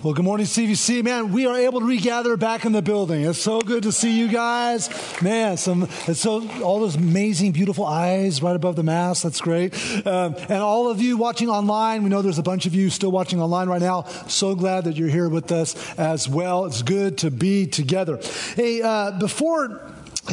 Well, good morning, CVC. Man, we are able to regather back in the building. It's so good to see you guys. Man, some it's so all those amazing, beautiful eyes right above the mask. That's great. Um, and all of you watching online, we know there's a bunch of you still watching online right now. So glad that you're here with us as well. It's good to be together. Hey, uh, before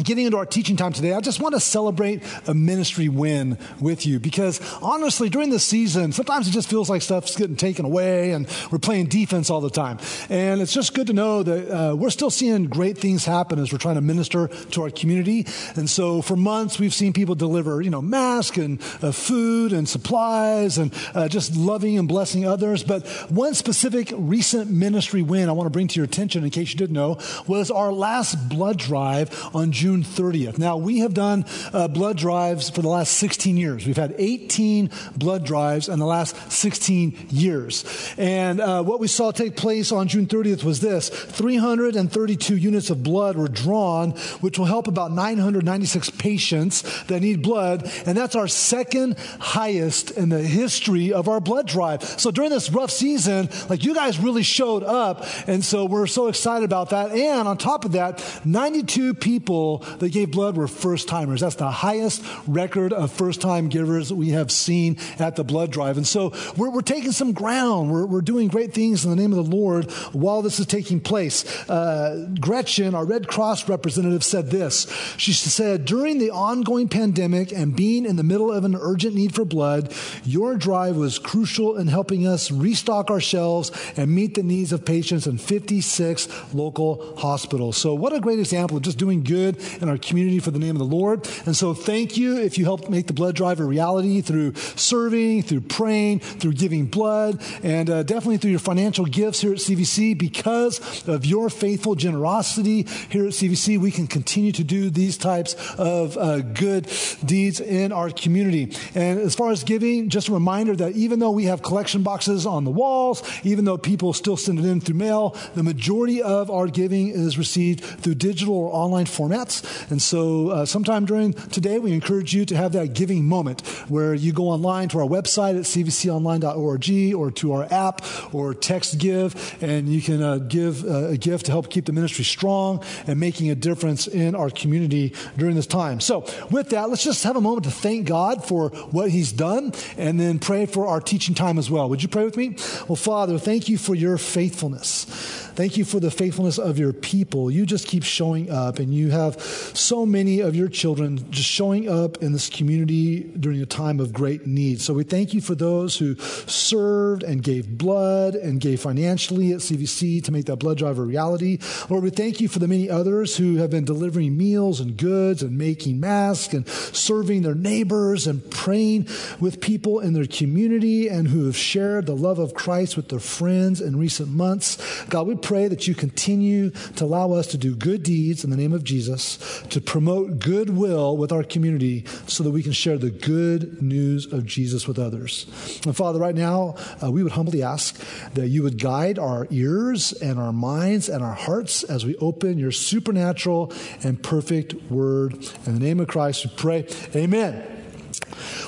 getting into our teaching time today, I just want to celebrate a ministry win with you because honestly, during this season, sometimes it just feels like stuff's getting taken away and we're playing defense all the time. And it's just good to know that uh, we're still seeing great things happen as we're trying to minister to our community. And so for months, we've seen people deliver, you know, masks and uh, food and supplies and uh, just loving and blessing others. But one specific recent ministry win I want to bring to your attention in case you didn't know was our last blood drive on June June 30th. Now, we have done uh, blood drives for the last 16 years. We've had 18 blood drives in the last 16 years. And uh, what we saw take place on June 30th was this 332 units of blood were drawn, which will help about 996 patients that need blood. And that's our second highest in the history of our blood drive. So during this rough season, like you guys really showed up. And so we're so excited about that. And on top of that, 92 people that gave blood were first timers. That's the highest record of first time givers we have seen at the blood drive. And so we're, we're taking some ground. We're, we're, doing great things in the name of the Lord while this is taking place. Uh, Gretchen, our Red Cross representative, said this. She said, during the ongoing pandemic and being in the middle of an urgent need for blood, your drive was crucial in helping us restock our shelves and meet the needs of patients in 56 local hospitals. So what a great example of just doing good in our community for the name of the Lord. And so thank you if you helped make the blood drive a reality through serving, through praying, through giving blood, and uh, definitely through your financial gifts here at CVC. Because of your faithful generosity here at CVC, we can continue to do these types of uh, good deeds in our community. And as far as giving, just a reminder that even though we have collection boxes on the walls, even though people still send it in through mail, the majority of our giving is received through digital or online formats. And so, uh, sometime during today, we encourage you to have that giving moment where you go online to our website at cvconline.org or to our app or text give, and you can uh, give uh, a gift to help keep the ministry strong and making a difference in our community during this time. So, with that, let's just have a moment to thank God for what He's done and then pray for our teaching time as well. Would you pray with me? Well, Father, thank you for your faithfulness. Thank you for the faithfulness of your people. You just keep showing up, and you have so many of your children just showing up in this community during a time of great need. So we thank you for those who served and gave blood and gave financially at CVC to make that blood drive a reality. Lord, we thank you for the many others who have been delivering meals and goods and making masks and serving their neighbors and praying with people in their community and who have shared the love of Christ with their friends in recent months. God, we pray that you continue to allow us to do good deeds in the name of Jesus, to promote goodwill with our community so that we can share the good news of Jesus with others. And Father, right now, uh, we would humbly ask that you would guide our ears and our minds and our hearts as we open your supernatural and perfect word. In the name of Christ, we pray. Amen.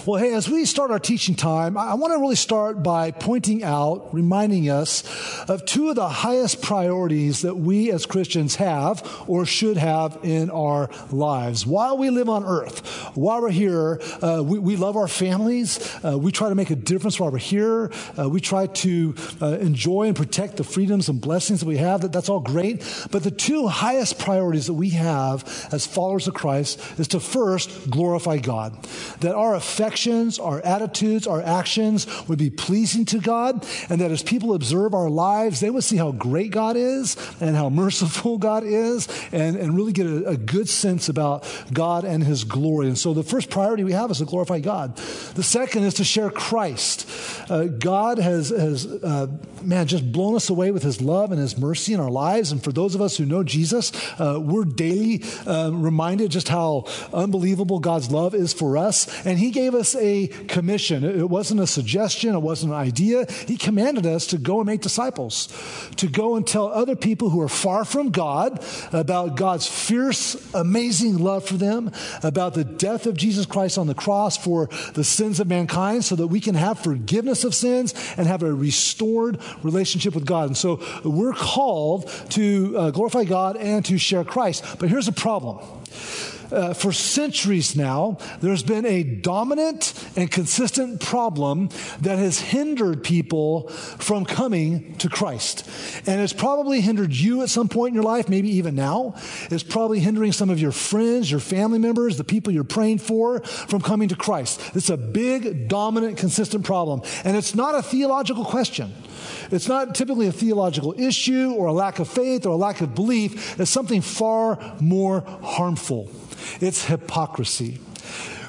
Well, hey, as we start our teaching time, I want to really start by pointing out, reminding us of two of the highest priorities that we as Christians have or should have in our lives. While we live on earth, while we're here, uh, we, we, love our families. Uh, we try to make a difference while we're here. Uh, we try to uh, enjoy and protect the freedoms and blessings that we have. That, that's all great. But the two highest priorities that we have as followers of Christ is to first glorify God. That our affections, our attitudes, our actions would be pleasing to God, and that as people observe our lives, they would see how great God is and how merciful God is, and, and really get a, a good sense about God and His glory. And so the first priority we have is to glorify God. The second is to share Christ. Uh, God has, has uh, man, just blown us away with His love and His mercy in our lives. And for those of us who know Jesus, uh, we're daily uh, reminded just how unbelievable God's love is for us. And He gave us a commission. It wasn't a suggestion, it wasn't an idea. He commanded us to go and make disciples, to go and tell other people who are far from God about God's fierce, amazing love for them, about the death of Jesus Christ on the cross for the sins of mankind, so that we can have forgiveness of sins and have a restored relationship with God. And so we're called to uh, glorify God and to share Christ. But here's a problem uh, for centuries now, there's been a dominant and consistent problem that has hindered people from coming to Christ. And it's probably hindered you at some point in your life, maybe even now. It's probably hindering some of your friends, your family members, the people you're praying for from coming to Christ. It's a big, dominant, consistent problem. And it's not a theological question. It's not typically a theological issue or a lack of faith or a lack of belief. It's something far more harmful. It's hypocrisy.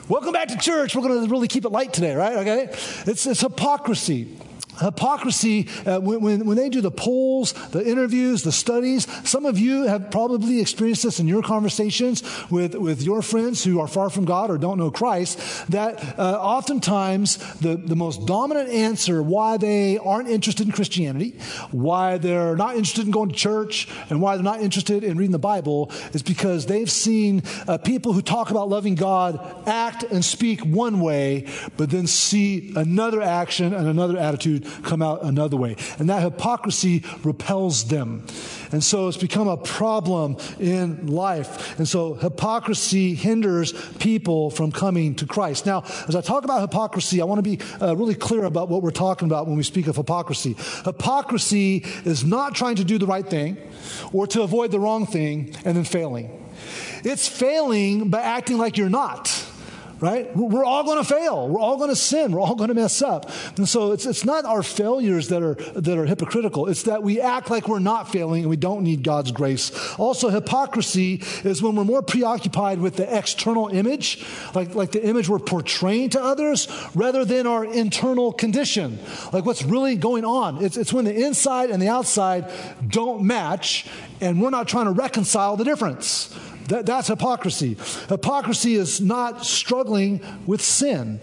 Welcome back to church. We're going to really keep it light today, right? Okay? It's, it's hypocrisy. Hypocrisy, uh, when, when, when, they do the polls, the interviews, the studies, some of you have probably experienced this in your conversations with, with your friends who are far from God or don't know Christ, that uh, oftentimes the, the most dominant answer why they aren't interested in Christianity, why they're not interested in going to church, and why they're not interested in reading the Bible is because they've seen uh, people who talk about loving God act and speak one way, but then see another action and another attitude come out another way. And that hypocrisy repels them. And so it's become a problem in life. And so hypocrisy hinders people from coming to Christ. Now, as I talk about hypocrisy, I want to be uh, really clear about what we're talking about when we speak of hypocrisy. Hypocrisy is not trying to do the right thing or to avoid the wrong thing and then failing. It's failing by acting like you're not right? We're all going to fail. We're all going to sin. We're all going to mess up. And so it's, it's not our failures that are, that are hypocritical. It's that we act like we're not failing and we don't need God's grace. Also, hypocrisy is when we're more preoccupied with the external image, like, like the image we're portraying to others, rather than our internal condition, like what's really going on. It's, it's when the inside and the outside don't match and we're not trying to reconcile the difference. That, that's hypocrisy. Hypocrisy is not struggling with sin.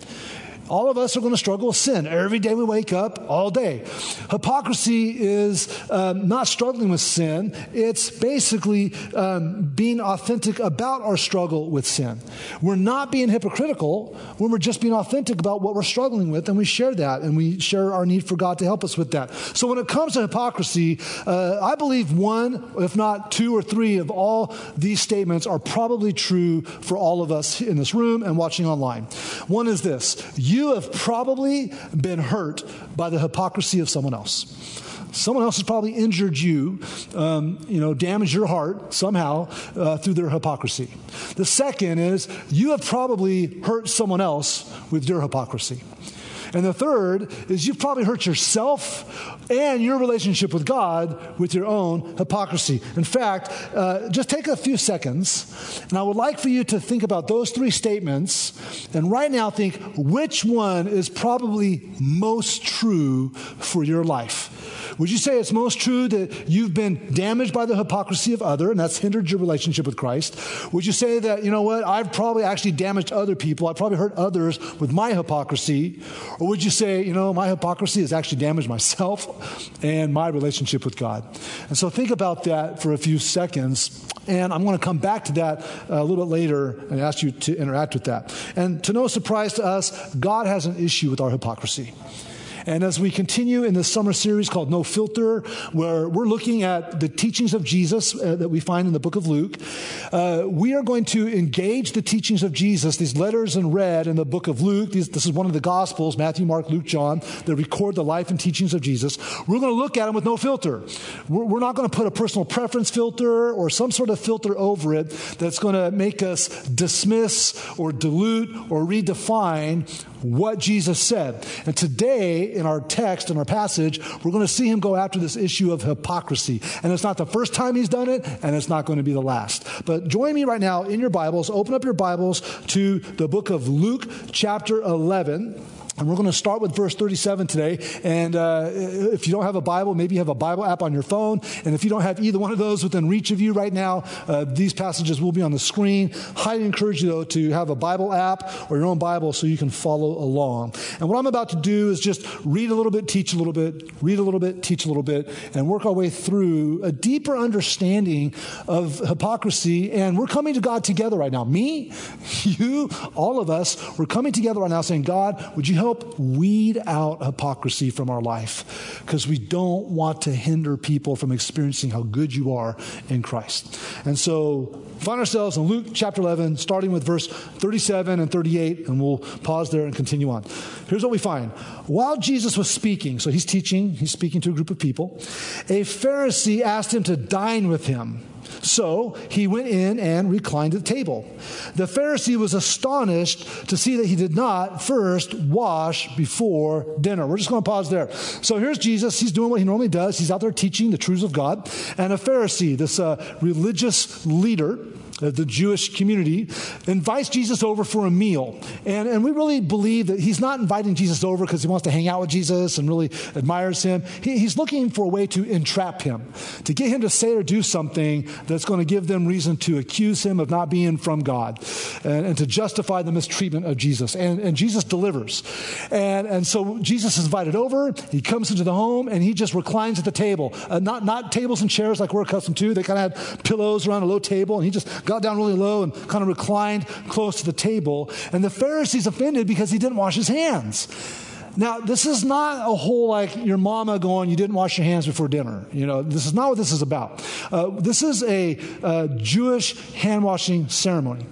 All of us are going to struggle with sin every day we wake up, all day. Hypocrisy is um, not struggling with sin, it's basically um, being authentic about our struggle with sin. We're not being hypocritical when we're just being authentic about what we're struggling with, and we share that, and we share our need for God to help us with that. So when it comes to hypocrisy, uh, I believe one, if not two or three, of all these statements are probably true for all of us in this room and watching online. One is this you you have probably been hurt by the hypocrisy of someone else. Someone else has probably injured you, um, you know, damaged your heart somehow uh, through their hypocrisy. The second is you have probably hurt someone else with your hypocrisy. And the third is you've probably hurt yourself and your relationship with God with your own hypocrisy. In fact, uh, just take a few seconds, and I would like for you to think about those three statements, and right now think which one is probably most true for your life. Would you say it's most true that you've been damaged by the hypocrisy of other, and that's hindered your relationship with Christ? Would you say that, you know what, I've probably actually damaged other people, I've probably hurt others with my hypocrisy? Or would you say, you know, my hypocrisy has actually damaged myself and my relationship with God? And so think about that for a few seconds. And I'm going to come back to that a little bit later and ask you to interact with that. And to no surprise to us, God has an issue with our hypocrisy. And as we continue in this summer series called No Filter, where we're looking at the teachings of Jesus uh, that we find in the book of Luke, uh, we are going to engage the teachings of Jesus, these letters in red in the book of Luke. These, this is one of the Gospels, Matthew, Mark, Luke, John, that record the life and teachings of Jesus. We're going to look at them with no filter. We're, we're not going to put a personal preference filter or some sort of filter over it that's going to make us dismiss or dilute or redefine what Jesus said. And today, in our text, in our passage, we're going to see him go after this issue of hypocrisy. And it's not the first time he's done it, and it's not going to be the last. But join me right now in your Bibles. Open up your Bibles to the book of Luke, chapter 11. And we're going to start with verse 37 today. And uh, if you don't have a Bible, maybe you have a Bible app on your phone. And if you don't have either one of those within reach of you right now, uh, these passages will be on the screen. Highly encourage you, though, to have a Bible app or your own Bible so you can follow along. And what I'm about to do is just read a little bit, teach a little bit, read a little bit, teach a little bit, and work our way through a deeper understanding of hypocrisy. And we're coming to God together right now. Me, you, all of us, we're coming together right now saying, God, would you help help weed out hypocrisy from our life because we don't want to hinder people from experiencing how good you are in Christ. And so, find ourselves in Luke chapter 11, starting with verse 37 and 38, and we'll pause there and continue on. Here's what we find. While Jesus was speaking, so he's teaching, he's speaking to a group of people, a Pharisee asked him to dine with him. So he went in and reclined at the table. The Pharisee was astonished to see that he did not first wash before dinner. We're just going to pause there. So here's Jesus. He's doing what he normally does. He's out there teaching the truths of God. And a Pharisee, this uh, religious leader, the Jewish community, invites Jesus over for a meal. And, and we really believe that he's not inviting Jesus over because he wants to hang out with Jesus and really admires him. He, he's looking for a way to entrap him, to get him to say or do something that's going to give them reason to accuse him of not being from God and, and to justify the mistreatment of Jesus. And, and Jesus delivers. And, and so Jesus is invited over. He comes into the home and he just reclines at the table. Uh, not, not tables and chairs like we're accustomed to. They kind of had pillows around a low table and he just got down really low and kind of reclined close to the table. And the Pharisees offended because he didn't wash his hands. Now, this is not a whole like your mama going, you didn't wash your hands before dinner. You know, this is not what this is about. Uh, this is a, a Jewish hand washing ceremony.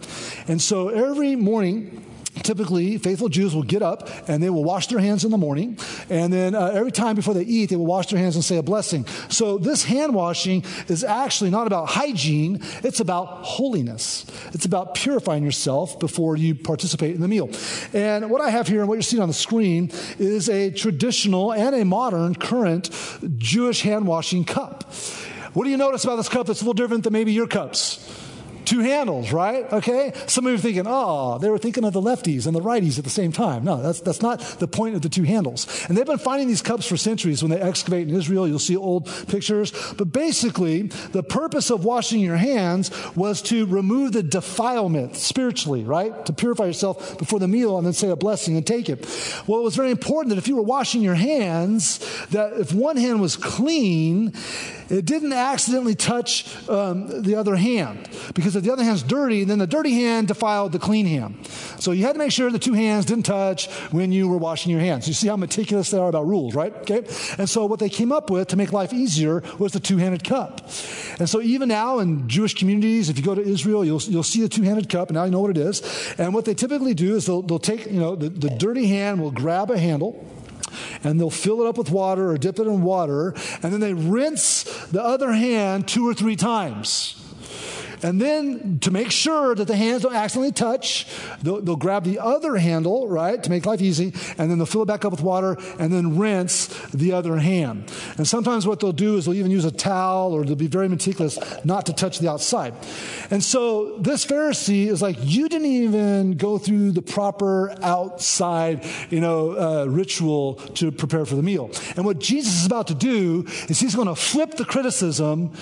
And so every morning, typically faithful Jews will get up and they will wash their hands in the morning. And then uh, every time before they eat, they will wash their hands and say a blessing. So this hand washing is actually not about hygiene, it's about holiness. It's about purifying yourself before you participate in the meal. And what I have here and what you're seeing on the screen is a traditional and a modern current Jewish hand washing cup. What do you notice about this cup that's a little different than maybe your cups? Two handles, right? Okay? Some of you are thinking, oh, they were thinking of the lefties and the righties at the same time. No, that's, that's not the point of the two handles. And they've been finding these cups for centuries. When they excavate in Israel, you'll see old pictures. But basically, the purpose of washing your hands was to remove the defilement spiritually, right? To purify yourself before the meal and then say a blessing and take it. Well, it was very important that if you were washing your hands, that if one hand was clean, it didn't accidentally touch um, the other hand because if the other hand's dirty, then the dirty hand defiled the clean hand. So you had to make sure the two hands didn't touch when you were washing your hands. You see how meticulous they are about rules, right? Okay. And so what they came up with to make life easier was the two-handed cup. And so even now in Jewish communities, if you go to Israel, you'll, you'll see the two-handed cup, and now you know what it is. And what they typically do is they'll, they'll take, you know, the, the dirty hand will grab a handle and they'll fill it up with water or dip it in water, and then they rinse the other hand two or three times. And then to make sure that the hands don't accidentally touch, they'll, they'll, grab the other handle, right, to make life easy, and then they'll fill it back up with water and then rinse the other hand. And sometimes what they'll do is they'll even use a towel or they'll be very meticulous not to touch the outside. And so this Pharisee is like, you didn't even go through the proper outside, you know, uh, ritual to prepare for the meal. And what Jesus is about to do is he's going to flip the criticism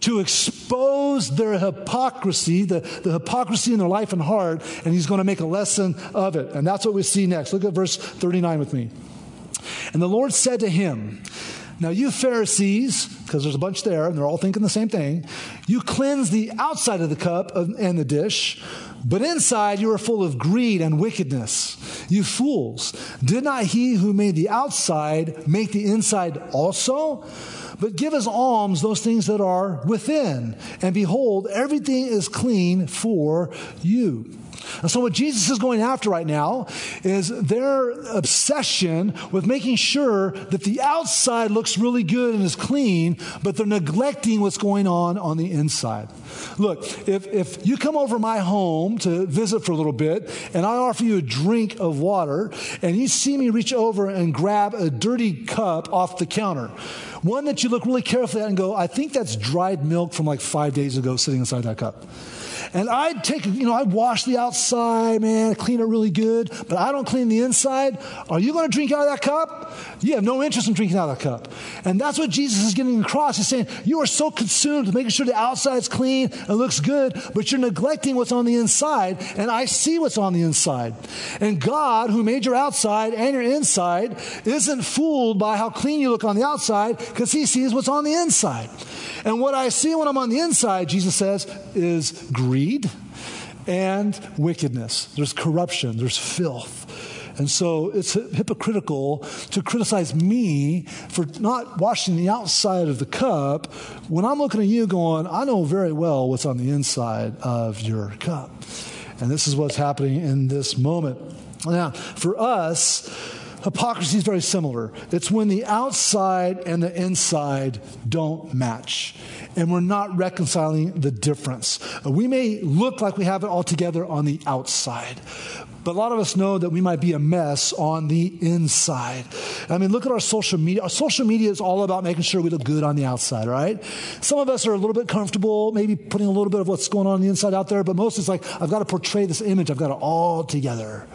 to expose their hypocrisy hypocrisy, the, the hypocrisy in their life and heart, and he's going to make a lesson of it. And that's what we see next. Look at verse 39 with me. And the Lord said to him, now, you Pharisees, because there's a bunch there and they're all thinking the same thing, you cleanse the outside of the cup and the dish, but inside you are full of greed and wickedness. You fools, did not he who made the outside make the inside also? But give as alms those things that are within. And behold, everything is clean for you. And so, what Jesus is going after right now is their obsession with making sure that the outside looks really good and is clean, but they're neglecting what's going on on the inside. Look, if, if you come over my home to visit for a little bit and I offer you a drink of water and you see me reach over and grab a dirty cup off the counter, One that you look really carefully at and go, I think that's dried milk from like five days ago sitting inside that cup. And I'd take, you know, I'd wash the outside, man, clean it really good, but I don't clean the inside. Are you going to drink out of that cup? You have no interest in drinking out of that cup. And that's what Jesus is getting across. He's saying, you are so consumed with making sure the outside's clean and looks good, but you're neglecting what's on the inside, and I see what's on the inside. And God, who made your outside and your inside, isn't fooled by how clean you look on the outside because he sees what's on the inside. And what I see when I'm on the inside, Jesus says, is greed and wickedness. There's corruption, there's filth. And so it's hypocritical to criticize me for not washing the outside of the cup when I'm looking at you going, I know very well what's on the inside of your cup. And this is what's happening in this moment. Now, for us, hypocrisy is very similar. It's when the outside and the inside don't match, and we're not reconciling the difference. Uh, we may look like we have it all together on the outside, but a lot of us know that we might be a mess on the inside. I mean, look at our social media. Our social media is all about making sure we look good on the outside, right? Some of us are a little bit comfortable, maybe putting a little bit of what's going on, on the inside out there, but most is like, I've got to portray this image, I've got it all together.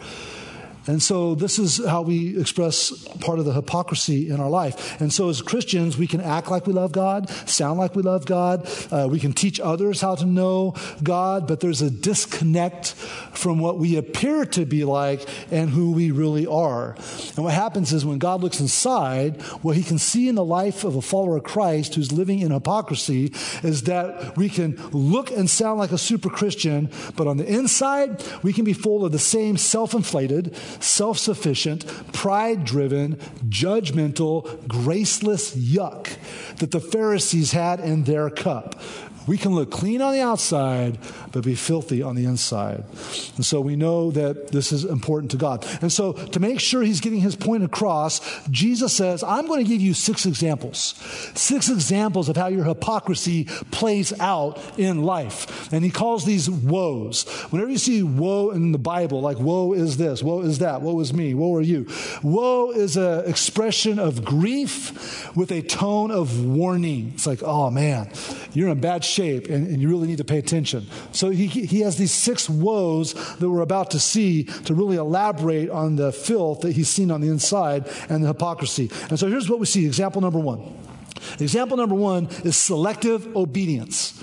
And so this is how we express part of the hypocrisy in our life. And so as Christians, we can act like we love God, sound like we love God. Uh, we can teach others how to know God, but there's a disconnect from what we appear to be like and who we really are. And what happens is when God looks inside, what he can see in the life of a follower of Christ who's living in hypocrisy is that we can look and sound like a super Christian, but on the inside, we can be full of the same self inflated, self sufficient, pride driven, judgmental, graceless yuck that the Pharisees had in their cup. We can look clean on the outside, but be filthy on the inside. And so we know that this is important to God. And so to make sure he's getting his point across, Jesus says, I'm going to give you six examples. Six examples of how your hypocrisy plays out in life. And he calls these woes. Whenever you see woe in the Bible, like woe is this, woe is that, woe is me, woe are you. Woe is an expression of grief with a tone of warning. It's like, oh man, you're in bad shape shape and, and you really need to pay attention. So he, he has these six woes that we're about to see to really elaborate on the filth that he's seen on the inside and the hypocrisy. And so here's what we see. Example number one. Example number one is selective obedience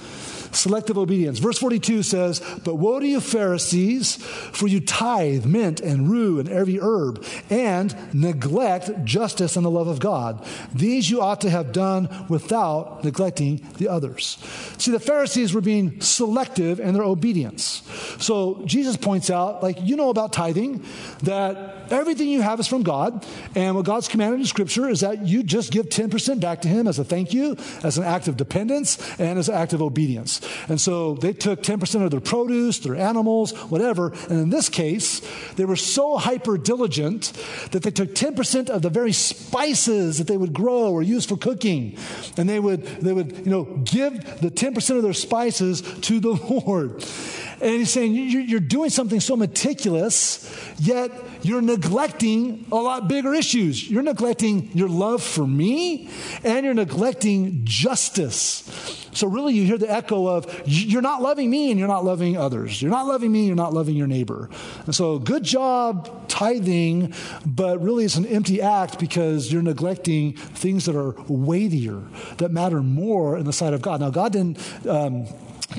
selective obedience. Verse 42 says, But woe to you, Pharisees, for you tithe mint and rue and every herb, and neglect justice and the love of God. These you ought to have done without neglecting the others. See, the Pharisees were being selective in their obedience. So Jesus points out, like, you know about tithing, that everything you have is from God, and what God's commanded in Scripture is that you just give 10% back to Him as a thank you, as an act of dependence, and as an act of obedience. And so they took 10% of their produce, their animals, whatever. And in this case, they were so hyper diligent that they took 10% of the very spices that they would grow or use for cooking. And they would, they would, you know, give the 10% of their spices to the Lord. And he's saying, You're doing something so meticulous, yet you're neglecting a lot bigger issues. You're neglecting your love for me, and you're neglecting justice. So, really, you hear the echo of you're not loving me and you're not loving others. You're not loving me, you're not loving your neighbor. And so, good job tithing, but really it's an empty act because you're neglecting things that are weightier, that matter more in the sight of God. Now, God didn't. Um,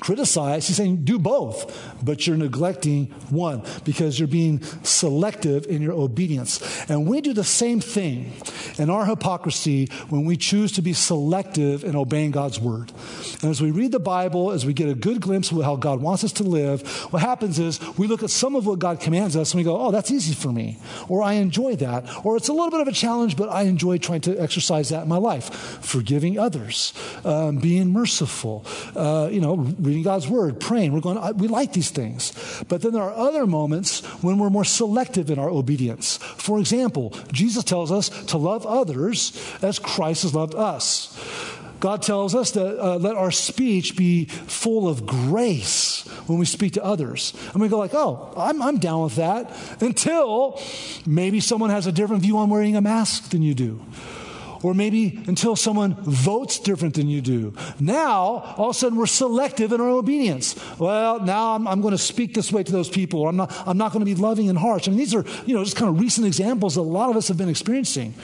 criticize. He's saying do both, but you're neglecting one because you're being selective in your obedience. And we do the same thing in our hypocrisy when we choose to be selective in obeying God's word. And as we read the Bible, as we get a good glimpse of how God wants us to live, what happens is we look at some of what God commands us and we go, oh, that's easy for me, or I enjoy that, or it's a little bit of a challenge, but I enjoy trying to exercise that in my life. Forgiving others, um, being merciful, uh, you know, reading God's word, praying. We're going, we like these things. But then there are other moments when we're more selective in our obedience. For example, Jesus tells us to love others as Christ has loved us. God tells us that uh, let our speech be full of grace when we speak to others. And we go like, oh, I'm, I'm down with that until maybe someone has a different view on wearing a mask than you do or maybe until someone votes different than you do. Now, all of a sudden, we're selective in our obedience. Well, now I'm, I'm going to speak this way to those people, or I'm not, I'm not going to be loving and harsh. I mean, these are, you know, just kind of recent examples that a lot of us have been experiencing.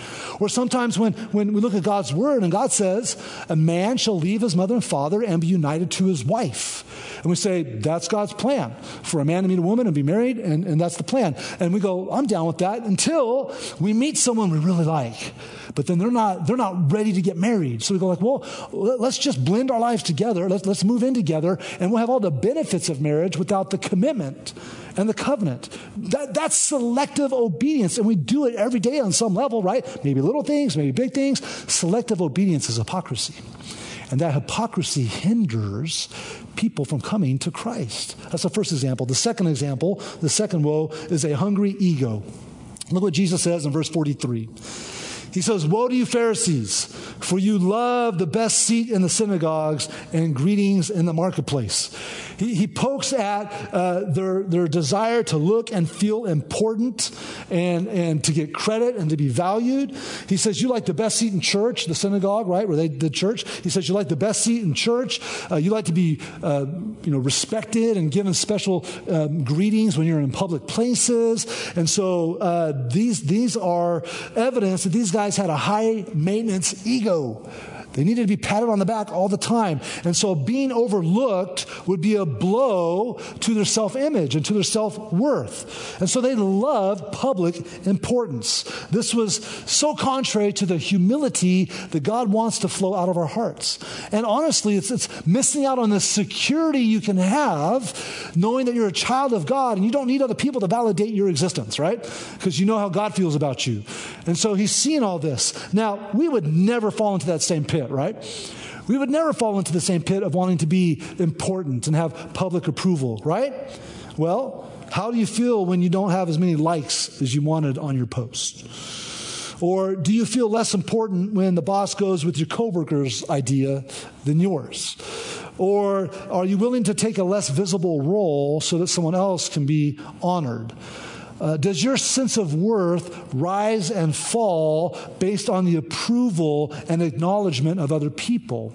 Or sometimes when, when we look at God's word and God says, a man shall leave his mother and father and be united to his wife. And we say, that's God's plan for a man to meet a woman and be married, and, and that's the plan. And we go, I'm down with that until we meet someone we really like. But then they're not, they're not ready to get married. So we go like, well, let's just blend our lives together. Let's, let's move in together and we'll have all the benefits of marriage without the commitment and the covenant. That, that's selective obedience. And we do it every day on some level, right? Maybe little things, maybe big things. Selective obedience is hypocrisy. And that hypocrisy hinders people from coming to Christ. That's the first example. The second example, the second woe, is a hungry ego. Look what Jesus says in verse 43. He says, Woe to you, Pharisees, for you love the best seat in the synagogues and greetings in the marketplace. He, he pokes at uh, their, their desire to look and feel important and, and to get credit and to be valued. He says, You like the best seat in church, the synagogue, right, where they did church. He says, You like the best seat in church. Uh, you like to be uh, you know, respected and given special um, greetings when you're in public places. And so uh, these, these are evidence that these guys guys had a high maintenance ego. They needed to be patted on the back all the time. And so being overlooked would be a blow to their self image and to their self worth. And so they loved public importance. This was so contrary to the humility that God wants to flow out of our hearts. And honestly, it's, it's missing out on the security you can have knowing that you're a child of God and you don't need other people to validate your existence, right? Because you know how God feels about you. And so he's seeing all this. Now, we would never fall into that same pit pit, right? We would never fall into the same pit of wanting to be important and have public approval, right? Well, how do you feel when you don't have as many likes as you wanted on your post? Or do you feel less important when the boss goes with your coworker's idea than yours? Or are you willing to take a less visible role so that someone else can be honored? Uh, does your sense of worth rise and fall based on the approval and acknowledgement of other people?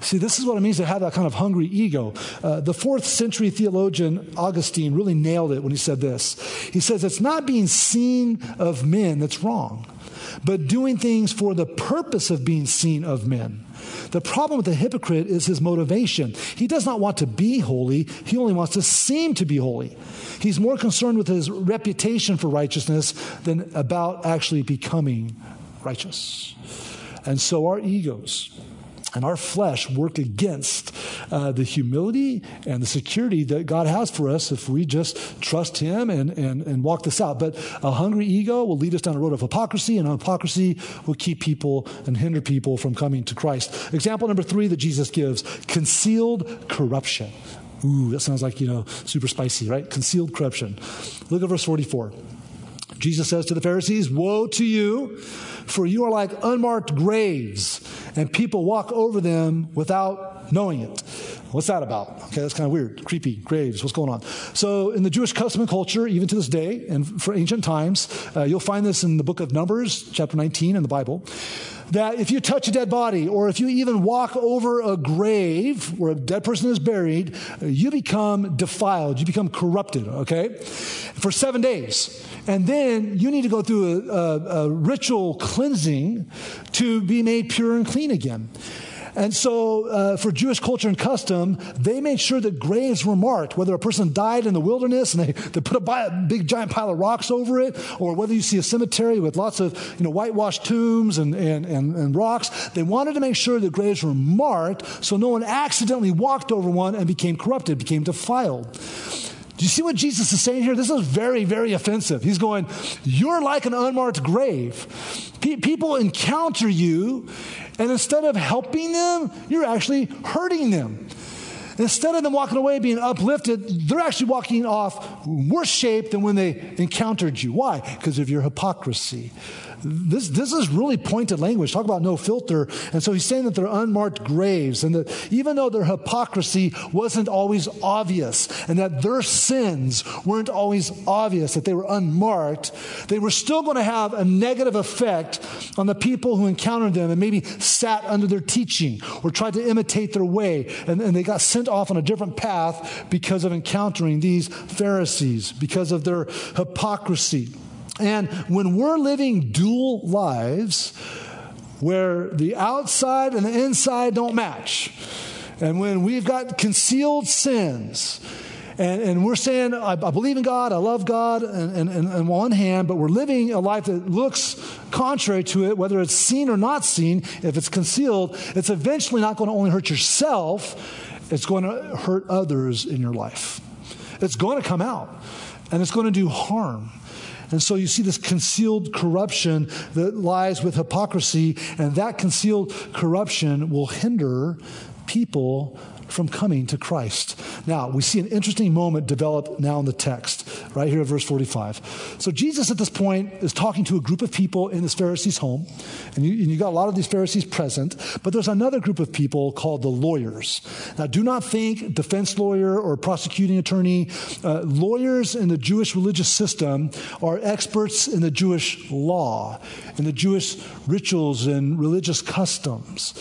See, this is what it means to have that kind of hungry ego. Uh, the fourth century theologian Augustine really nailed it when he said this. He says, It's not being seen of men that's wrong, but doing things for the purpose of being seen of men. The problem with the hypocrite is his motivation. He does not want to be holy, he only wants to seem to be holy. He's more concerned with his reputation for righteousness than about actually becoming righteous. And so our egos and our flesh work against uh, the humility and the security that God has for us if we just trust Him and, and, and walk this out. But a hungry ego will lead us down a road of hypocrisy, and hypocrisy will keep people and hinder people from coming to Christ. Example number three that Jesus gives concealed corruption. Ooh, that sounds like, you know, super spicy, right? Concealed corruption. Look at verse 44. Jesus says to the Pharisees, Woe to you, for you are like unmarked graves, and people walk over them without knowing it. What's that about? Okay, that's kind of weird. Creepy. Graves. What's going on? So, in the Jewish custom and culture, even to this day, and for ancient times, uh, you'll find this in the book of Numbers, chapter 19 in the Bible that if you touch a dead body or if you even walk over a grave where a dead person is buried, you become defiled. You become corrupted, okay? For seven days. And then you need to go through a, a, a ritual cleansing to be made pure and clean again. And so, uh, for Jewish culture and custom, they made sure that graves were marked, whether a person died in the wilderness and they, they put a, a big giant pile of rocks over it, or whether you see a cemetery with lots of you know, whitewashed tombs and, and, and, and rocks. They wanted to make sure the graves were marked so no one accidentally walked over one and became corrupted, became defiled. Do you see what Jesus is saying here? This is very, very offensive. He's going, You're like an unmarked grave. people encounter you, and instead of helping them, you're actually hurting them. Instead of them walking away being uplifted, they're actually walking off worse shape than when they encountered you. Why? Because of your hypocrisy. This, this is really pointed language. Talk about no filter. And so he's saying that they're unmarked graves and that even though their hypocrisy wasn't always obvious and that their sins weren't always obvious, that they were unmarked, they were still going to have a negative effect on the people who encountered them and maybe sat under their teaching or tried to imitate their way. And, and they got sent off on a different path because of encountering these Pharisees, because of their hypocrisy. And when we're living dual lives where the outside and the inside don't match, and when we've got concealed sins, and, and we're saying, I, I, believe in God, I love God, and, and, and, on one hand, but we're living a life that looks contrary to it, whether it's seen or not seen, if it's concealed, it's eventually not going to only hurt yourself, it's going to hurt others in your life. It's going to come out, and it's going to do harm. And so you see this concealed corruption that lies with hypocrisy, and that concealed corruption will hinder people from coming to Christ. Now, we see an interesting moment develop now in the text, right here at verse 45. So, Jesus at this point is talking to a group of people in this Pharisee's home, and you, and you got a lot of these Pharisees present, but there's another group of people called the lawyers. Now, do not think defense lawyer or prosecuting attorney. Uh, lawyers in the Jewish religious system are experts in the Jewish law, in the Jewish rituals and religious customs.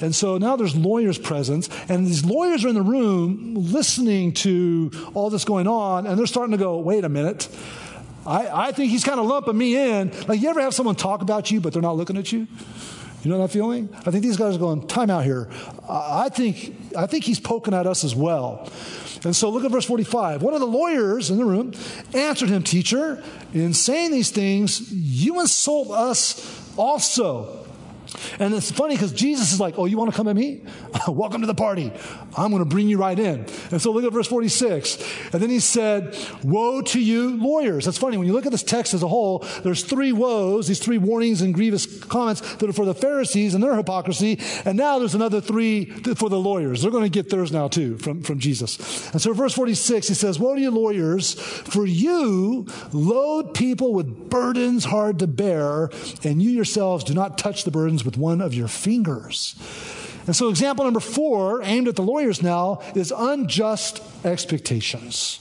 And so now there's lawyers present, and these lawyers are in the room listening to all this going on, and they're starting to go, wait a minute. I, I think he's kind of lumping me in. Like, you ever have someone talk about you, but they're not looking at you? You know that feeling? I think these guys are going, time out here. I think, I think he's poking at us as well. And so look at verse 45. One of the lawyers in the room answered him, Teacher, in saying these things, you insult us also. And it's funny because Jesus is like, Oh, you want to come at me? Welcome to the party. I'm going to bring you right in. And so look at verse 46. And then he said, Woe to you, lawyers. That's funny. When you look at this text as a whole, there's three woes, these three warnings and grievous comments that are for the Pharisees and their hypocrisy. And now there's another three for the lawyers. They're going to get theirs now too from, from Jesus. And so verse 46, he says, Woe to you, lawyers, for you load people with burdens hard to bear, and you yourselves do not touch the burdens with one of your fingers. And so, example number four, aimed at the lawyers now, is unjust expectations.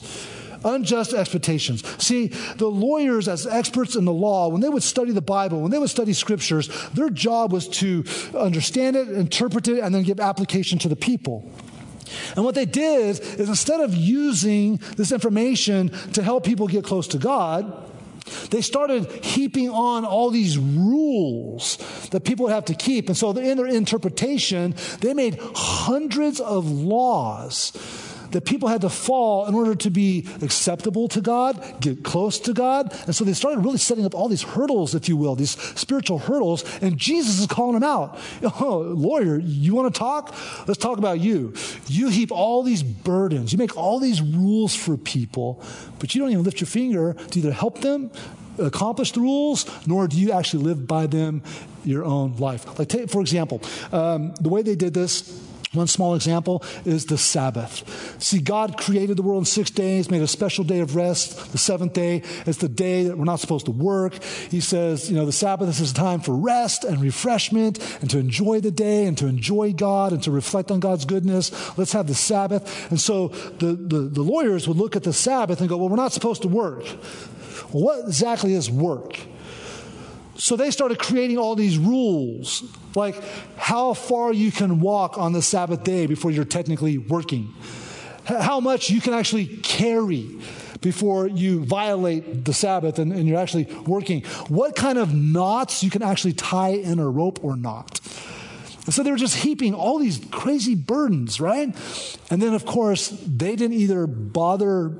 Unjust expectations. See, the lawyers, as experts in the law, when they would study the Bible, when they would study scriptures, their job was to understand it, interpret it, and then give application to the people. And what they did is instead of using this information to help people get close to God, they started heaping on all these rules that people would have to keep. And so, in their interpretation, they made hundreds of laws that people had to fall in order to be acceptable to God, get close to God. And so they started really setting up all these hurdles, if you will, these spiritual hurdles. And Jesus is calling them out. Oh, lawyer, you want to talk? Let's talk about you. You heap all these burdens, you make all these rules for people, but you don't even lift your finger to either help them accomplish the rules, nor do you actually live by them your own life. Like, take, for example, um, the way they did this one small example is the Sabbath. See, God created the world in six days, made a special day of rest. The seventh day is the day that we're not supposed to work. He says, you know, the Sabbath is a time for rest and refreshment and to enjoy the day and to enjoy God and to reflect on God's goodness. Let's have the Sabbath. And so the, the, the lawyers would look at the Sabbath and go, well, we're not supposed to work. What exactly is work? So they started creating all these rules, like how far you can walk on the Sabbath day before you're technically working, how much you can actually carry before you violate the Sabbath and, and, you're actually working, what kind of knots you can actually tie in a rope or not. So they were just heaping all these crazy burdens, right? And then, of course, they didn't either bother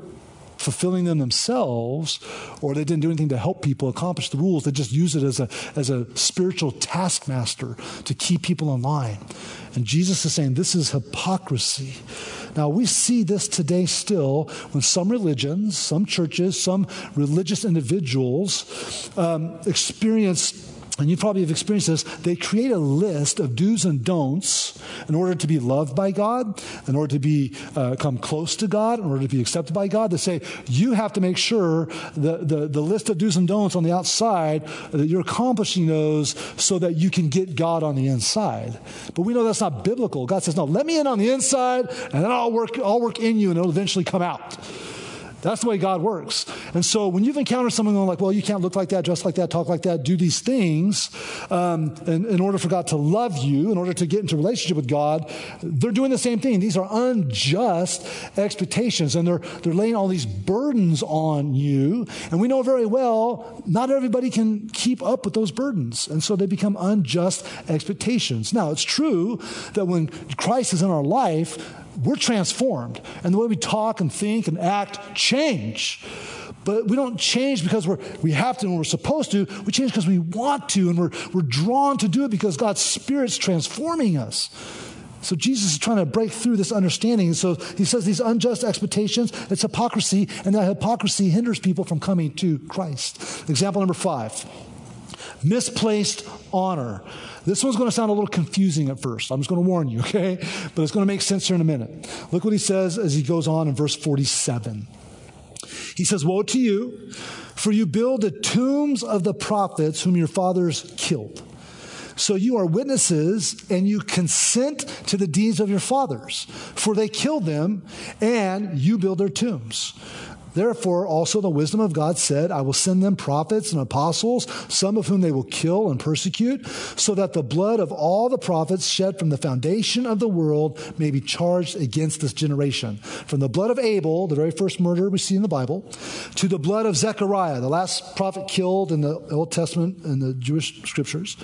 fulfilling them themselves, or they didn't do anything to help people accomplish the rules. They just use it as a, as a spiritual taskmaster to keep people in line. And Jesus is saying this is hypocrisy. Now, we see this today still when some religions, some churches, some religious individuals um, experience and you probably have experienced this, they create a list of do's and don'ts in order to be loved by God, in order to be uh, come close to God, in order to be accepted by God. They say you have to make sure the, the, the list of do's and don'ts on the outside that you're accomplishing those so that you can get God on the inside. But we know that's not biblical. God says, no, let me in on the inside, and then I'll work, I'll work in you, and it'll eventually come out. That's the way God works. And so when you've encountered someone going like, well, you can't look like that, dress like that, talk like that, do these things um, in, in, order for God to love you, in order to get into relationship with God, they're doing the same thing. These are unjust expectations, and they're, they're laying all these burdens on you. And we know very well not everybody can keep up with those burdens. And so they become unjust expectations. Now, it's true that when Christ is in our life, we're transformed. And the way we talk and think and act change. But we don't change because we're, we have to and we're supposed to. We change because we want to and we're, we're drawn to do it because God's Spirit's transforming us. So Jesus is trying to break through this understanding. And so he says these unjust expectations, it's hypocrisy, and that hypocrisy hinders people from coming to Christ. Example number five misplaced honor. This one's going to sound a little confusing at first. I'm just going to warn you, okay? But it's going to make sense here in a minute. Look what he says as he goes on in verse 47. He says, Woe to you, for you build the tombs of the prophets whom your fathers killed. So you are witnesses and you consent to the deeds of your fathers, for they killed them and you build their tombs. Therefore, also the wisdom of God said, I will send them prophets and apostles, some of whom they will kill and persecute, so that the blood of all the prophets shed from the foundation of the world may be charged against this generation. From the blood of Abel, the very first murder we see in the Bible, to the blood of Zechariah, the last prophet killed in the Old Testament and the Jewish scriptures,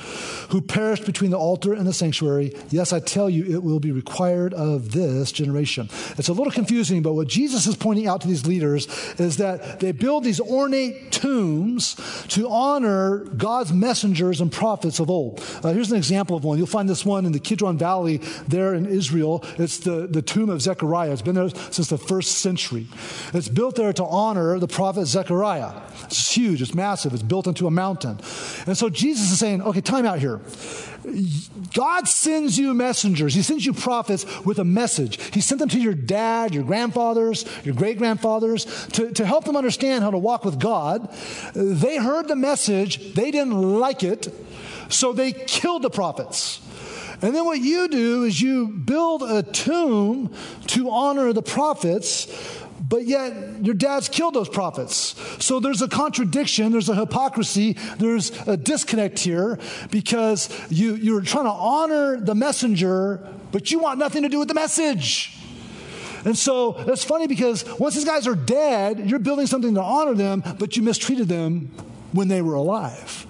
who perished between the altar and the sanctuary. Yes, I tell you, it will be required of this generation. It's a little confusing, but what Jesus is pointing out to these leaders is that they build these ornate tombs to honor God's messengers and prophets of old. Uh, here's an example of one. You'll find this one in the Kidron Valley there in Israel. It's the, the tomb of Zechariah. It's been there since the first century. It's built there to honor the prophet Zechariah. It's huge, it's massive, it's built into a mountain. And so Jesus is saying, okay, time out here. God sends you messengers. He sends you prophets with a message. He sent them to your dad, your grandfathers, your great grandfathers to, to help them understand how to walk with God. They heard the message, they didn't like it, so they killed the prophets. And then what you do is you build a tomb to honor the prophets but yet your dad's killed those prophets. So there's a contradiction, there's a hypocrisy, there's a disconnect here because you, you're trying to honor the messenger, but you want nothing to do with the message. And so it's funny because once these guys are dead, you're building something to honor them, but you mistreated them when they were alive.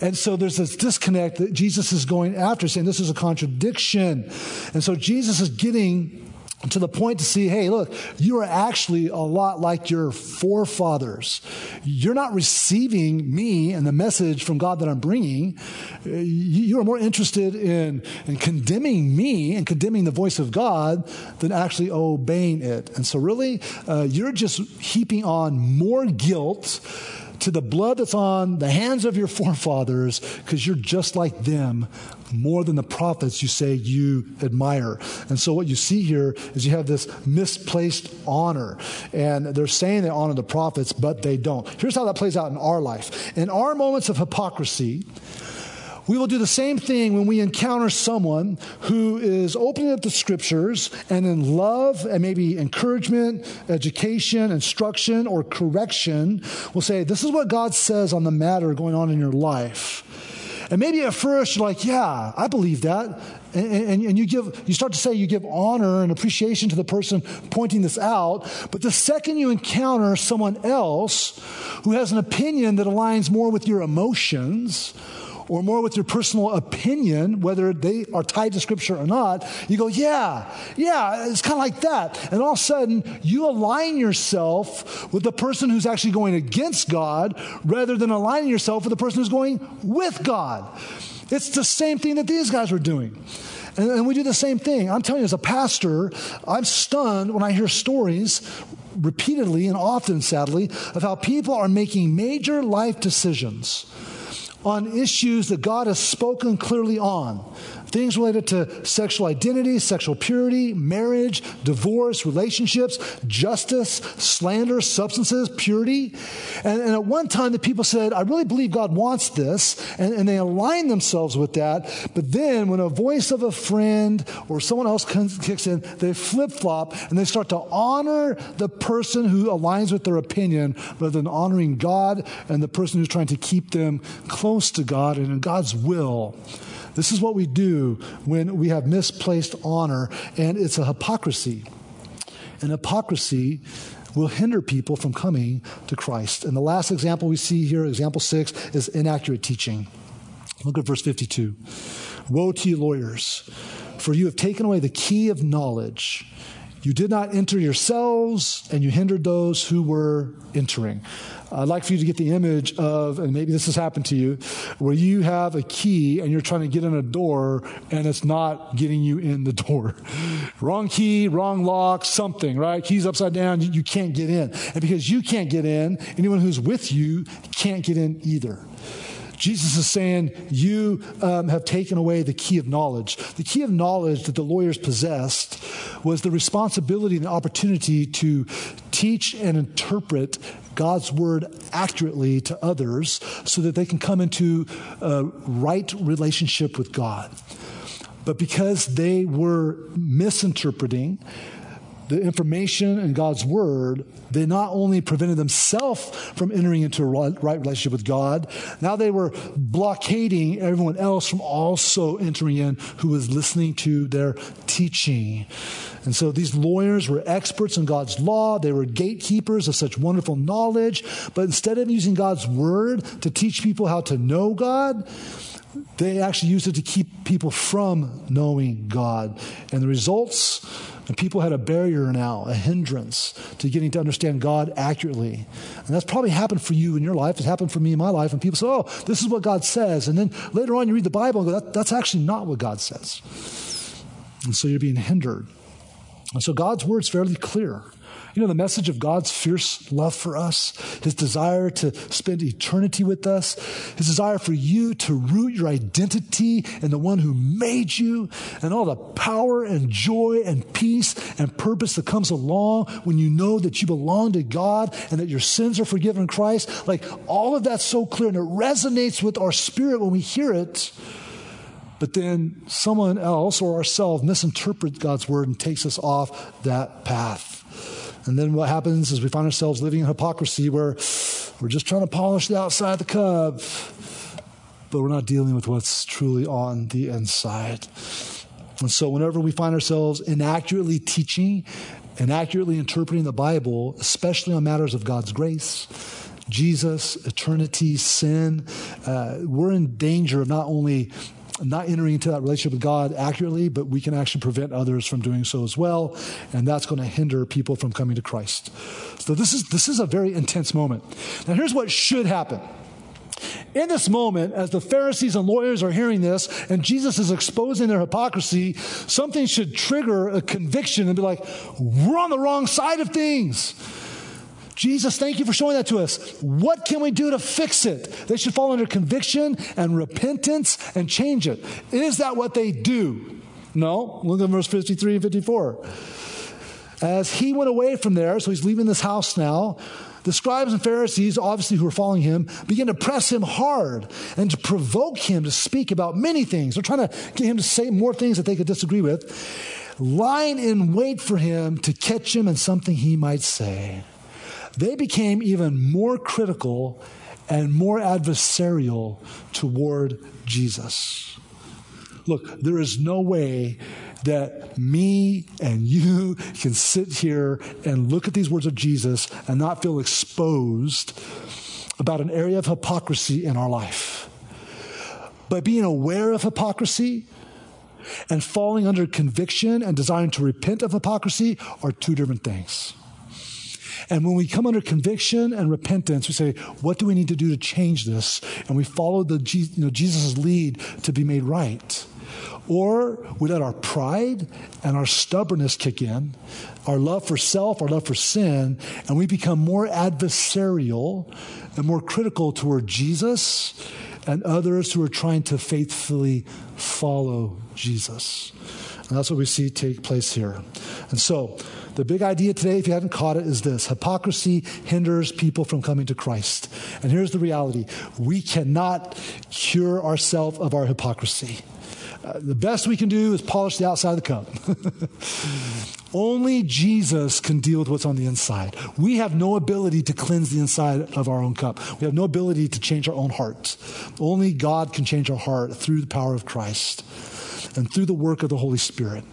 And so there's this disconnect that Jesus is going after, saying this is a contradiction. And so Jesus is getting to the point to see, hey, look, you are actually a lot like your forefathers. You're not receiving me and the message from God that I'm bringing. You are more interested in, in condemning me and condemning the voice of God than actually obeying it. And so, really, uh, you're just heaping on more guilt to the blood that's on the hands of your forefathers because you're just like them more than the prophets you say you admire. And so what you see here is you have this misplaced honor. And they're saying they honor the prophets, but they don't. Here's how that plays out in our life. In our moments of hypocrisy, we will do the same thing when we encounter someone who is opening up the scriptures and in love and maybe encouragement, education, instruction, or correction we'll say, This is what God says on the matter going on in your life. And maybe at first you're like, yeah, I believe that. And, and, and, you give, you start to say you give honor and appreciation to the person pointing this out. But the second you encounter someone else who has an opinion that aligns more with your emotions or more with your personal opinion, whether they are tied to Scripture or not, you go, yeah, yeah, it's kind of like that. And all of a sudden, you align yourself with the person who's actually going against God rather than aligning yourself with the person who's going with God. It's the same thing that these guys were doing. And, and we do the same thing. I'm telling you, as a pastor, I'm stunned when I hear stories repeatedly and often, sadly, of how people are making major life decisions on issues that God has spoken clearly on. Things related to sexual identity, sexual purity, marriage, divorce, relationships, justice, slander, substances, purity. And, and at one time, the people said, I really believe God wants this. And, and they align themselves with that. But then, when a voice of a friend or someone else comes, kicks in, they flip flop and they start to honor the person who aligns with their opinion rather than honoring God and the person who's trying to keep them close to God and in God's will. This is what we do when we have misplaced honor, and it's a hypocrisy. And hypocrisy will hinder people from coming to Christ. And the last example we see here, example six, is inaccurate teaching. Look at verse 52. Woe to you, lawyers, for you have taken away the key of knowledge. You did not enter yourselves, and you hindered those who were entering. I'd like for you to get the image of, and maybe this has happened to you, where you have a key and you're trying to get in a door and it's not getting you in the door. wrong key, wrong lock, something, right? Keys upside down, you, you can't get in. And because you can't get in, anyone who's with you can't get in either. Jesus is saying, You um, have taken away the key of knowledge. The key of knowledge that the lawyers possessed was the responsibility and the opportunity to teach and interpret God's word accurately to others so that they can come into a right relationship with God. But because they were misinterpreting, the information and God's word, they not only prevented themselves from entering into a right relationship with God, now they were blockading everyone else from also entering in who was listening to their teaching. And so these lawyers were experts in God's law. They were gatekeepers of such wonderful knowledge. But instead of using God's word to teach people how to know God, they actually used it to keep people from knowing God. And the results, people had a barrier now, a hindrance to getting to understand God accurately. And that's probably happened for you in your life. It's happened for me in my life. And people say, oh, this is what God says. And then later on, you read the Bible and go, that, that's actually not what God says. And so you're being hindered. And so God's word's fairly clear. You know, the message of God's fierce love for us, his desire to spend eternity with us, his desire for you to root your identity in the one who made you, and all the power and joy and peace and purpose that comes along when you know that you belong to God and that your sins are forgiven in Christ. Like all of that's so clear and it resonates with our spirit when we hear it. But then someone else or ourselves misinterprets God's word and takes us off that path. And then what happens is we find ourselves living in hypocrisy where we're just trying to polish the outside of the cup, but we're not dealing with what's truly on the inside. And so, whenever we find ourselves inaccurately teaching, inaccurately interpreting the Bible, especially on matters of God's grace, Jesus, eternity, sin, uh, we're in danger of not only not entering into that relationship with God accurately, but we can actually prevent others from doing so as well. And that's going to hinder people from coming to Christ. So this is, this is a very intense moment. Now here's what should happen. In this moment, as the Pharisees and lawyers are hearing this, and Jesus is exposing their hypocrisy, something should trigger a conviction and be like, we're on the wrong side of things. Jesus, thank you for showing that to us. What can we do to fix it? They should fall under conviction and repentance and change it. Is that what they do? No. Look at verse 53 and 54. As he went away from there, so he's leaving this house now, the scribes and Pharisees, obviously who were following him, began to press him hard and to provoke him to speak about many things. They're trying to get him to say more things that they could disagree with, lying in wait for him to catch him in something he might say they became even more critical and more adversarial toward Jesus. Look, there is no way that me and you can sit here and look at these words of Jesus and not feel exposed about an area of hypocrisy in our life. But being aware of hypocrisy and falling under conviction and desiring to repent of hypocrisy are two different things. And when we come under conviction and repentance, we say, what do we need to do to change this? And we follow the, you know, Jesus' lead to be made right. Or we let our pride and our stubbornness kick in, our love for self, our love for sin, and we become more adversarial and more critical toward Jesus and others who are trying to faithfully follow Jesus. And that's what we see take place here. And so, the big idea today, if you haven't caught it, is this hypocrisy hinders people from coming to Christ. And here's the reality we cannot cure ourselves of our hypocrisy. Uh, the best we can do is polish the outside of the cup. Only Jesus can deal with what's on the inside. We have no ability to cleanse the inside of our own cup. We have no ability to change our own heart. Only God can change our heart through the power of Christ and through the work of the Holy Spirit.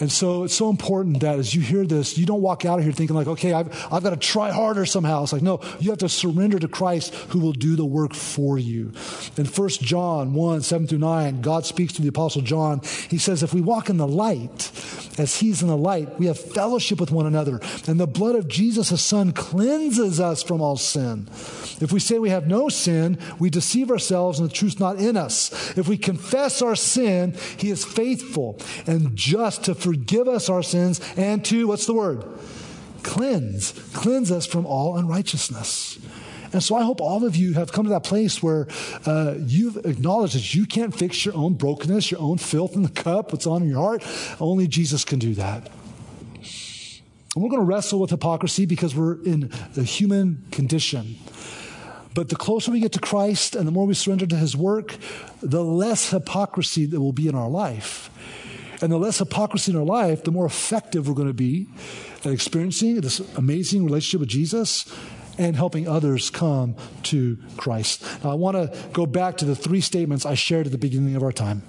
And so it's so important that as you hear this, you don't walk out of here thinking like, okay, I've, I've got to try harder somehow. It's like, no, you have to surrender to Christ who will do the work for you. In 1 John 1, 7 through 9, God speaks to the apostle John. He says, if we walk in the light as he's in the light, we have fellowship with one another. And the blood of Jesus, his son, cleanses us from all sin. If we say we have no sin, we deceive ourselves and the truth's not in us. If we confess our sin, he is faithful and just to forgive forgive us our sins, and to, what's the word? Cleanse. Cleanse us from all unrighteousness. And so I hope all of you have come to that place where uh, you've acknowledged that you can't fix your own brokenness, your own filth in the cup, what's on your heart. Only Jesus can do that. And we're going to wrestle with hypocrisy because we're in the human condition. But the closer we get to Christ and the more we surrender to his work, the less hypocrisy there will be in our life. And the less hypocrisy in our life, the more effective we're going to be at experiencing this amazing relationship with Jesus and helping others come to Christ. Now, I want to go back to the three statements I shared at the beginning of our time.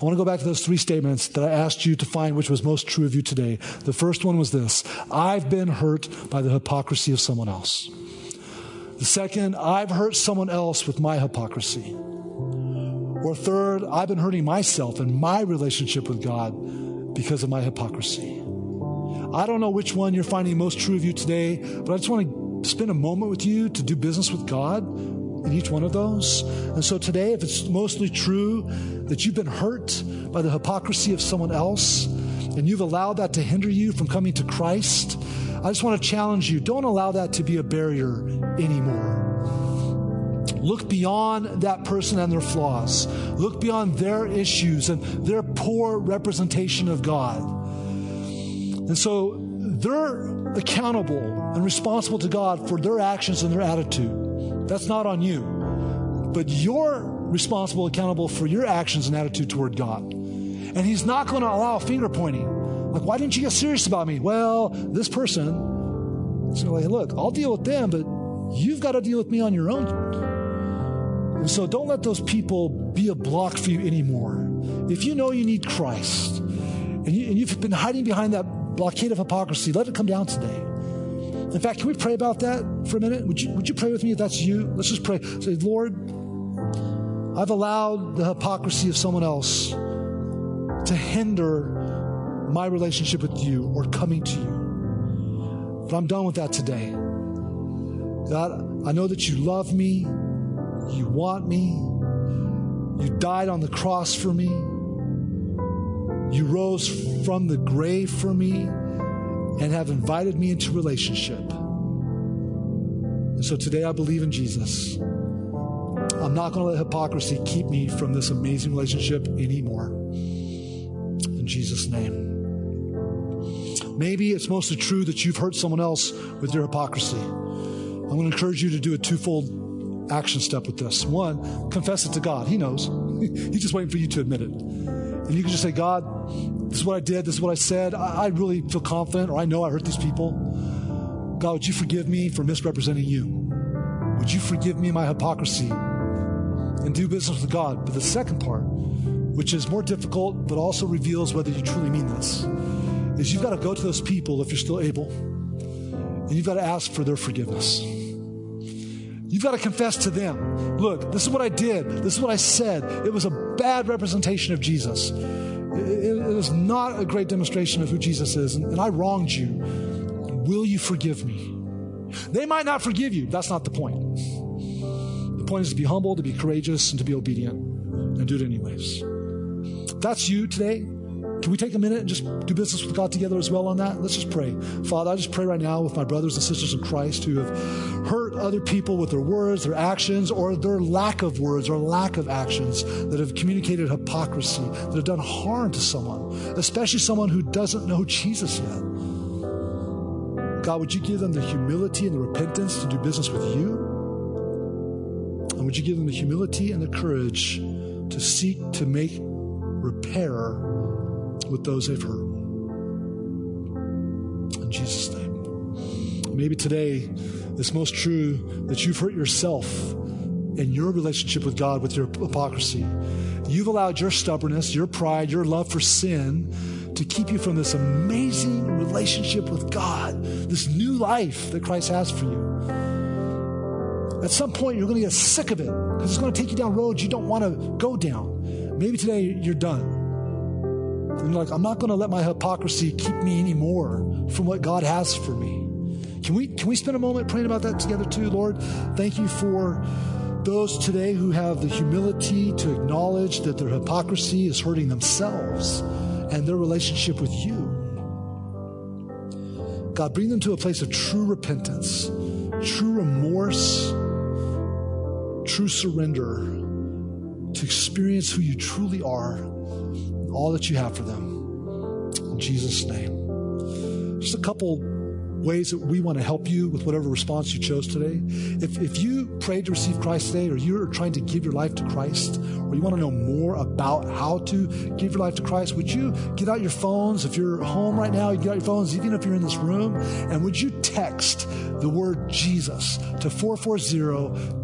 I want to go back to those three statements that I asked you to find which was most true of you today. The first one was this I've been hurt by the hypocrisy of someone else. The second, I've hurt someone else with my hypocrisy. Or third, I've been hurting myself and my relationship with God because of my hypocrisy. I don't know which one you're finding most true of you today, but I just want to spend a moment with you to do business with God in each one of those. And so today, if it's mostly true that you've been hurt by the hypocrisy of someone else and you've allowed that to hinder you from coming to Christ, I just want to challenge you don't allow that to be a barrier anymore. Look beyond that person and their flaws. Look beyond their issues and their poor representation of God. And so they're accountable and responsible to God for their actions and their attitude. That's not on you. But you're responsible, accountable for your actions and attitude toward God. And He's not going to allow finger pointing. Like, why didn't you get serious about me? Well, this person. So, like, look, I'll deal with them, but you've got to deal with me on your own. And so don't let those people be a block for you anymore. If you know you need Christ and, you, have been hiding behind that blockade of hypocrisy, let it come down today. In fact, can we pray about that for a minute? Would you, would you pray with me if that's you? Let's just pray. Say, Lord, I've allowed the hypocrisy of someone else to hinder my relationship with you or coming to you. But I'm done with that today. God, I know that you love me. You want me. You died on the cross for me. You rose from the grave for me and have invited me into relationship. And so today I believe in Jesus. I'm not going to let hypocrisy keep me from this amazing relationship anymore. In Jesus' name. Maybe it's mostly true that you've hurt someone else with your hypocrisy. I'm going to encourage you to do a twofold action step with this. One, confess it to God. He knows. He's just waiting for you to admit it. And you can just say, God, this is what I did. This is what I said. I, I really feel confident, or I know I hurt these people. God, would you forgive me for misrepresenting you? Would you forgive me my hypocrisy and do business with God? But the second part, which is more difficult, but also reveals whether you truly mean this, is you've got to go to those people if you're still able, and you've got to ask for their forgiveness. You've got to confess to them look, this is what I did. This is what I said. It was a bad representation of Jesus. It, it was not a great demonstration of who Jesus is, and, and I wronged you. Will you forgive me? They might not forgive you. That's not the point. The point is to be humble, to be courageous, and to be obedient, and do it anyways. That's you today. Can we take a minute and just do business with God together as well on that? Let's just pray. Father, I just pray right now with my brothers and sisters in Christ who have hurt other people with their words, their actions, or their lack of words or lack of actions that have communicated hypocrisy, that have done harm to someone, especially someone who doesn't know Jesus yet. God, would you give them the humility and the repentance to do business with you? And would you give them the humility and the courage to seek to make repair with those they've hurt? In Jesus' name. Maybe today it's most true that you've hurt yourself in your relationship with God with your hypocrisy. You've allowed your stubbornness, your pride, your love for sin to keep you from this amazing relationship with God, this new life that Christ has for you. At some point, you're going to get sick of it because it's going to take you down roads you don't want to go down. Maybe today you're done. And you're like, I'm not going to let my hypocrisy keep me anymore from what God has for me. Can we, can we spend a moment praying about that together too, Lord? Thank you for those today who have the humility to acknowledge that their hypocrisy is hurting themselves and their relationship with you. God, bring them to a place of true repentance, true remorse, true surrender to experience who you truly are, all that you have for them. In Jesus' name. Just a couple ways that we want to help you with whatever response you chose today. If, if you prayed to receive Christ today, or you're trying to give your life to Christ, or you want to know more about how to give your life to Christ, would you get out your phones? If you're home right now, you get out your phones, even if you're in this room, and would you text the word Jesus to 440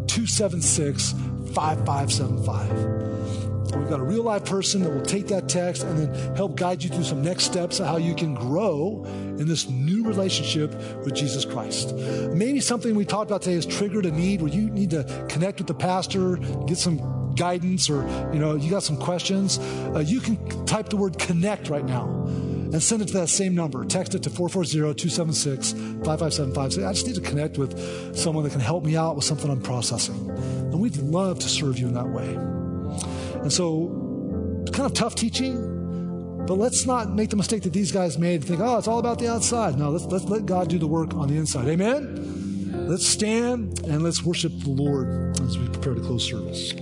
276 5575? We've got a real life person that will take that text and then help guide you through some next steps of how you can grow in this new relationship with Jesus Christ. Maybe something we talked about today has triggered a need where you need to connect with the pastor, get some guidance, or you know you got some questions. Uh, you can type the word connect right now and send it to that same number. Text it to 440-276-5575. Say, I just need to connect with someone that can help me out with something I'm processing. And we'd love to serve you in that way. And so, kind of tough teaching, but let's not make the mistake that these guys made and think, oh, it's all about the outside. No, let's, let's let God do the work on the inside. Amen? Let's stand and let's worship the Lord as we prepare to close service.